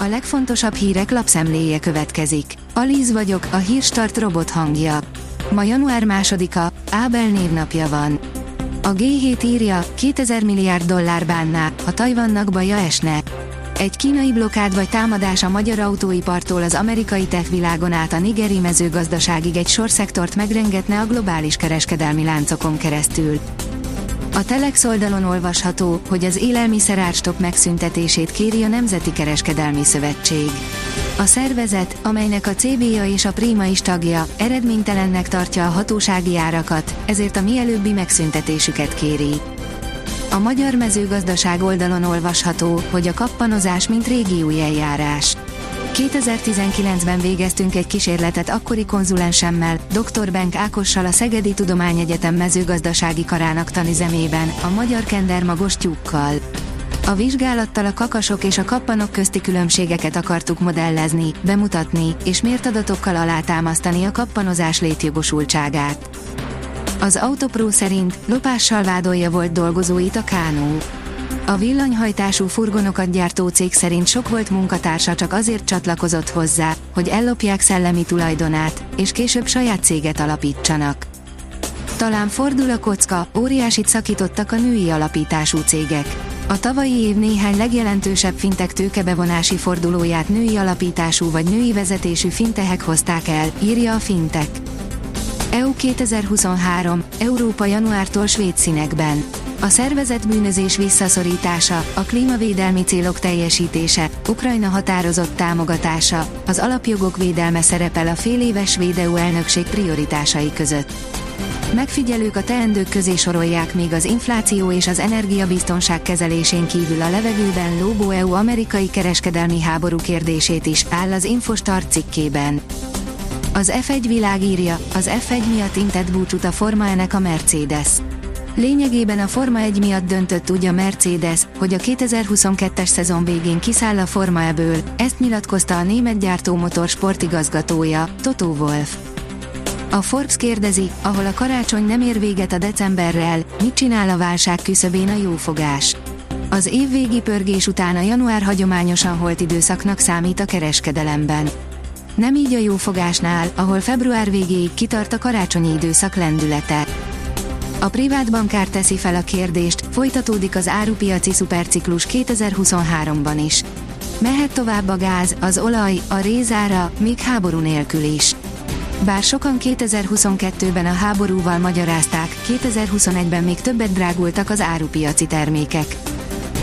A legfontosabb hírek lapszemléje következik. Alíz vagyok, a hírstart robot hangja. Ma január másodika, Ábel névnapja van. A G7 írja, 2000 milliárd dollár bánná, ha Tajvannak baja esne. Egy kínai blokád vagy támadás a magyar autóipartól az amerikai tech világon át a nigeri mezőgazdaságig egy sorszektort megrengetne a globális kereskedelmi láncokon keresztül. A Telex oldalon olvasható, hogy az élelmiszerárstop megszüntetését kéri a Nemzeti Kereskedelmi Szövetség. A szervezet, amelynek a CBA és a Prima is tagja, eredménytelennek tartja a hatósági árakat, ezért a mielőbbi megszüntetésüket kéri. A magyar mezőgazdaság oldalon olvasható, hogy a kappanozás mint régi új eljárás. 2019-ben végeztünk egy kísérletet akkori konzulensemmel, dr. Benk Ákossal a Szegedi Tudományegyetem mezőgazdasági karának tanizemében, a magyar kendermagos tyúkkal. A vizsgálattal a kakasok és a kappanok közti különbségeket akartuk modellezni, bemutatni, és mért adatokkal alátámasztani a kappanozás létjogosultságát. Az Autopro szerint lopással vádolja volt dolgozóit a Kánó. A villanyhajtású furgonokat gyártó cég szerint sok volt munkatársa csak azért csatlakozott hozzá, hogy ellopják szellemi tulajdonát, és később saját céget alapítsanak. Talán fordul a kocka, óriásit szakítottak a női alapítású cégek. A tavalyi év néhány legjelentősebb fintek tőkebevonási fordulóját női alapítású vagy női vezetésű fintehek hozták el, írja a Fintek. EU 2023, Európa januártól svéd színekben. A szervezet bűnözés visszaszorítása, a klímavédelmi célok teljesítése, Ukrajna határozott támogatása, az alapjogok védelme szerepel a féléves svéd EU elnökség prioritásai között. Megfigyelők a teendők közé sorolják még az infláció és az energiabiztonság kezelésén kívül a levegőben lóbó EU-amerikai kereskedelmi háború kérdését is, áll az Infostart cikkében. Az F1 világírja, az F1 miatt intett búcsút a Forma ennek a Mercedes. Lényegében a Forma 1 miatt döntött úgy a Mercedes, hogy a 2022-es szezon végén kiszáll a Forma ebből, ezt nyilatkozta a német gyártó motor sportigazgatója, Toto Wolf. A Forbes kérdezi, ahol a karácsony nem ér véget a decemberrel, mit csinál a válság küszöbén a jófogás. Az évvégi pörgés után a január hagyományosan holt időszaknak számít a kereskedelemben. Nem így a jófogásnál, ahol február végéig kitart a karácsonyi időszak lendülete. A privát bankár teszi fel a kérdést, folytatódik az árupiaci szuperciklus 2023-ban is. Mehet tovább a gáz, az olaj, a rézára, még háború nélkül is. Bár sokan 2022-ben a háborúval magyarázták, 2021-ben még többet drágultak az árupiaci termékek.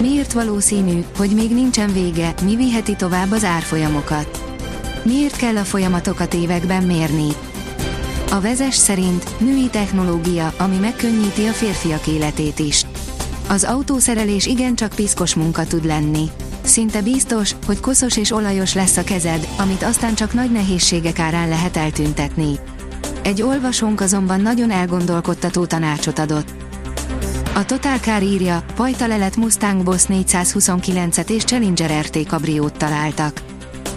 Miért valószínű, hogy még nincsen vége, mi viheti tovább az árfolyamokat? Miért kell a folyamatokat években mérni? A vezes szerint női technológia, ami megkönnyíti a férfiak életét is. Az autószerelés igencsak piszkos munka tud lenni. Szinte biztos, hogy koszos és olajos lesz a kezed, amit aztán csak nagy nehézségek árán lehet eltüntetni. Egy olvasónk azonban nagyon elgondolkodtató tanácsot adott. A Total Car írja, pajta lelet Mustang Boss 429-et és Challenger RT kabriót találtak.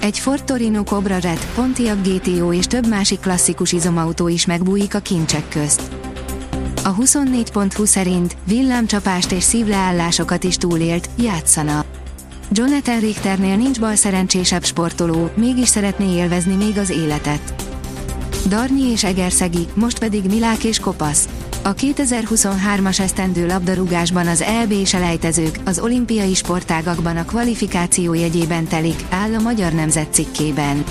Egy Ford Torino Cobra Red, Pontiac GTO és több másik klasszikus izomautó is megbújik a kincsek közt. A 24.20 szerint villámcsapást és szívleállásokat is túlélt, játszana. Jonathan Richternél nincs bal szerencsésebb sportoló, mégis szeretné élvezni még az életet. Darnyi és Egerszegi, most pedig Milák és Kopasz. A 2023-as esztendő labdarúgásban az EB selejtezők az olimpiai sportágakban a kvalifikáció jegyében telik, áll a Magyar Nemzet cikkében.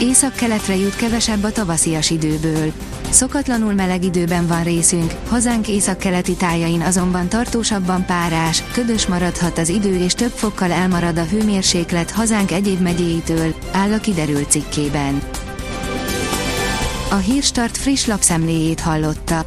Észak-keletre jut kevesebb a tavaszias időből. Szokatlanul meleg időben van részünk, hazánk észak-keleti tájain azonban tartósabban párás, ködös maradhat az idő és több fokkal elmarad a hőmérséklet hazánk egyéb megyéitől, áll a kiderült cikkében. A Hírstart friss lapszemléjét hallotta.